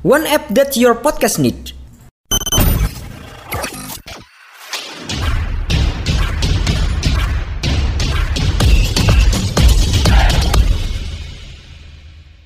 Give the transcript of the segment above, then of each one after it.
One app that your podcast need.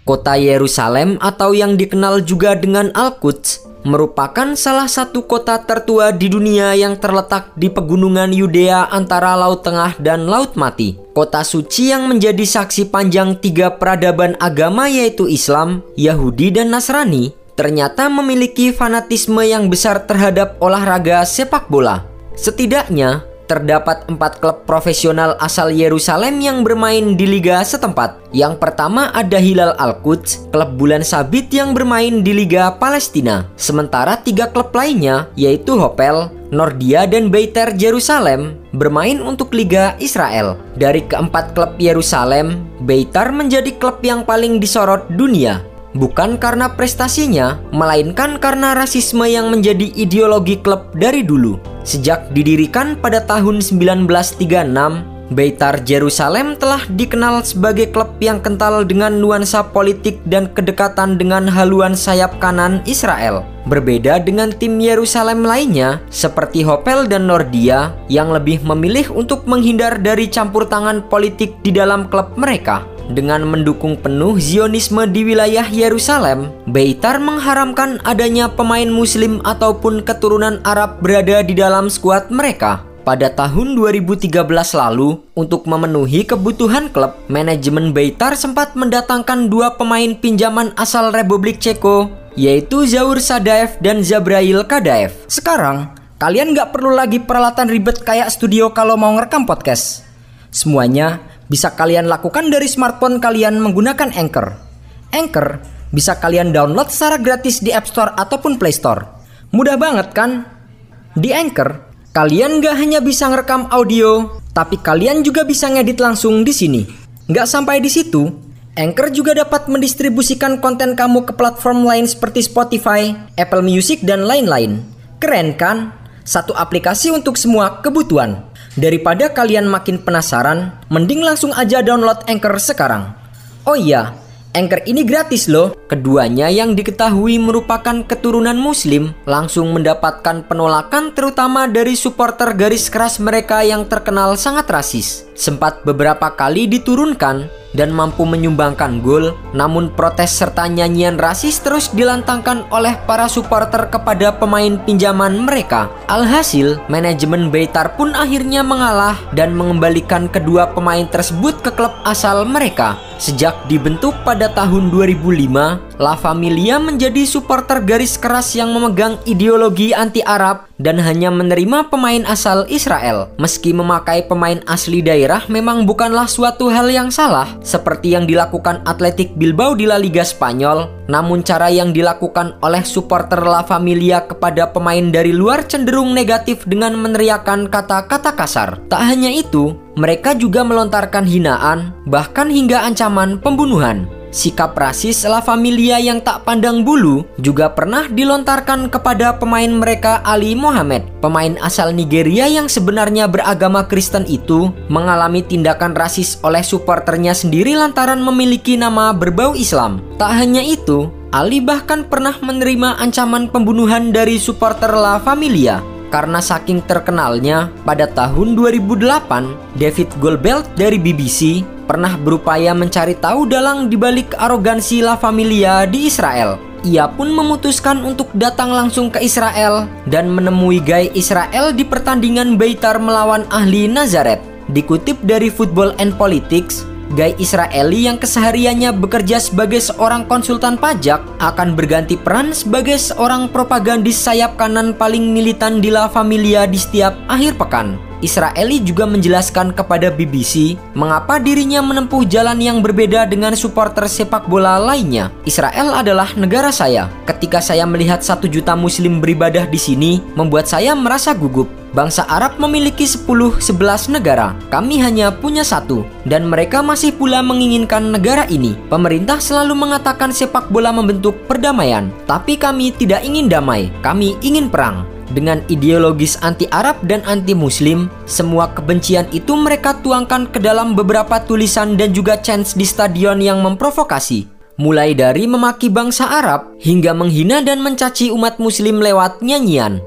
Kota Yerusalem atau yang dikenal juga dengan Al-Quds merupakan salah satu kota tertua di dunia yang terletak di pegunungan Yudea antara Laut Tengah dan Laut Mati. Kota suci yang menjadi saksi panjang tiga peradaban agama yaitu Islam, Yahudi, dan Nasrani ternyata memiliki fanatisme yang besar terhadap olahraga sepak bola. Setidaknya, terdapat empat klub profesional asal Yerusalem yang bermain di liga setempat. Yang pertama ada Hilal Al-Quds, klub bulan sabit yang bermain di Liga Palestina. Sementara tiga klub lainnya, yaitu Hopel, Nordia, dan Beitar Jerusalem, bermain untuk Liga Israel. Dari keempat klub Yerusalem, Beitar menjadi klub yang paling disorot dunia bukan karena prestasinya, melainkan karena rasisme yang menjadi ideologi klub dari dulu. Sejak didirikan pada tahun 1936, Beitar Jerusalem telah dikenal sebagai klub yang kental dengan nuansa politik dan kedekatan dengan haluan sayap kanan Israel. Berbeda dengan tim Yerusalem lainnya, seperti Hopel dan Nordia, yang lebih memilih untuk menghindar dari campur tangan politik di dalam klub mereka. Dengan mendukung penuh Zionisme di wilayah Yerusalem, Beitar mengharamkan adanya pemain muslim ataupun keturunan Arab berada di dalam skuad mereka. Pada tahun 2013 lalu, untuk memenuhi kebutuhan klub, manajemen Beitar sempat mendatangkan dua pemain pinjaman asal Republik Ceko, yaitu Zaur Sadaev dan Zabrail Kadaev. Sekarang, kalian nggak perlu lagi peralatan ribet kayak studio kalau mau ngerekam podcast. Semuanya bisa kalian lakukan dari smartphone kalian menggunakan Anchor. Anchor bisa kalian download secara gratis di App Store ataupun Play Store. Mudah banget kan? Di Anchor, Kalian gak hanya bisa ngerekam audio, tapi kalian juga bisa ngedit langsung di sini. Gak sampai di situ, Anchor juga dapat mendistribusikan konten kamu ke platform lain seperti Spotify, Apple Music, dan lain-lain. Keren kan? Satu aplikasi untuk semua kebutuhan. Daripada kalian makin penasaran, mending langsung aja download Anchor sekarang. Oh iya, Anchor ini gratis loh. Keduanya yang diketahui merupakan keturunan muslim langsung mendapatkan penolakan terutama dari supporter garis keras mereka yang terkenal sangat rasis. Sempat beberapa kali diturunkan dan mampu menyumbangkan gol, namun protes serta nyanyian rasis terus dilantangkan oleh para supporter kepada pemain pinjaman mereka. Alhasil, manajemen Beitar pun akhirnya mengalah dan mengembalikan kedua pemain tersebut ke klub asal mereka. Sejak dibentuk pada tahun 2005, La Familia menjadi supporter garis keras yang memegang ideologi anti-Arab dan hanya menerima pemain asal Israel. Meski memakai pemain asli daerah memang bukanlah suatu hal yang salah, seperti yang dilakukan Atletik Bilbao di La Liga Spanyol, namun cara yang dilakukan oleh supporter La Familia kepada pemain dari luar cenderung negatif dengan meneriakan kata-kata kasar. Tak hanya itu, mereka juga melontarkan hinaan, bahkan hingga ancaman pembunuhan. Sikap rasis La Familia yang tak pandang bulu juga pernah dilontarkan kepada pemain mereka Ali Mohamed. Pemain asal Nigeria yang sebenarnya beragama Kristen itu mengalami tindakan rasis oleh supporternya sendiri lantaran memiliki nama berbau Islam. Tak hanya itu, Ali bahkan pernah menerima ancaman pembunuhan dari supporter La Familia karena saking terkenalnya, pada tahun 2008, David Goldbelt dari BBC pernah berupaya mencari tahu dalang dibalik arogansi La Familia di Israel. Ia pun memutuskan untuk datang langsung ke Israel dan menemui Guy Israel di pertandingan Beitar melawan ahli Nazaret. Dikutip dari Football and Politics, Guy Israeli yang kesehariannya bekerja sebagai seorang konsultan pajak akan berganti peran sebagai seorang propagandis sayap kanan paling militan di La Familia di setiap akhir pekan. Israeli juga menjelaskan kepada BBC mengapa dirinya menempuh jalan yang berbeda dengan supporter sepak bola lainnya. Israel adalah negara saya. Ketika saya melihat satu juta muslim beribadah di sini, membuat saya merasa gugup. Bangsa Arab memiliki 10-11 negara, kami hanya punya satu, dan mereka masih pula menginginkan negara ini. Pemerintah selalu mengatakan sepak bola membentuk perdamaian, tapi kami tidak ingin damai, kami ingin perang. Dengan ideologis anti-Arab dan anti-Muslim, semua kebencian itu mereka tuangkan ke dalam beberapa tulisan dan juga chants di stadion yang memprovokasi. Mulai dari memaki bangsa Arab hingga menghina dan mencaci umat Muslim lewat nyanyian.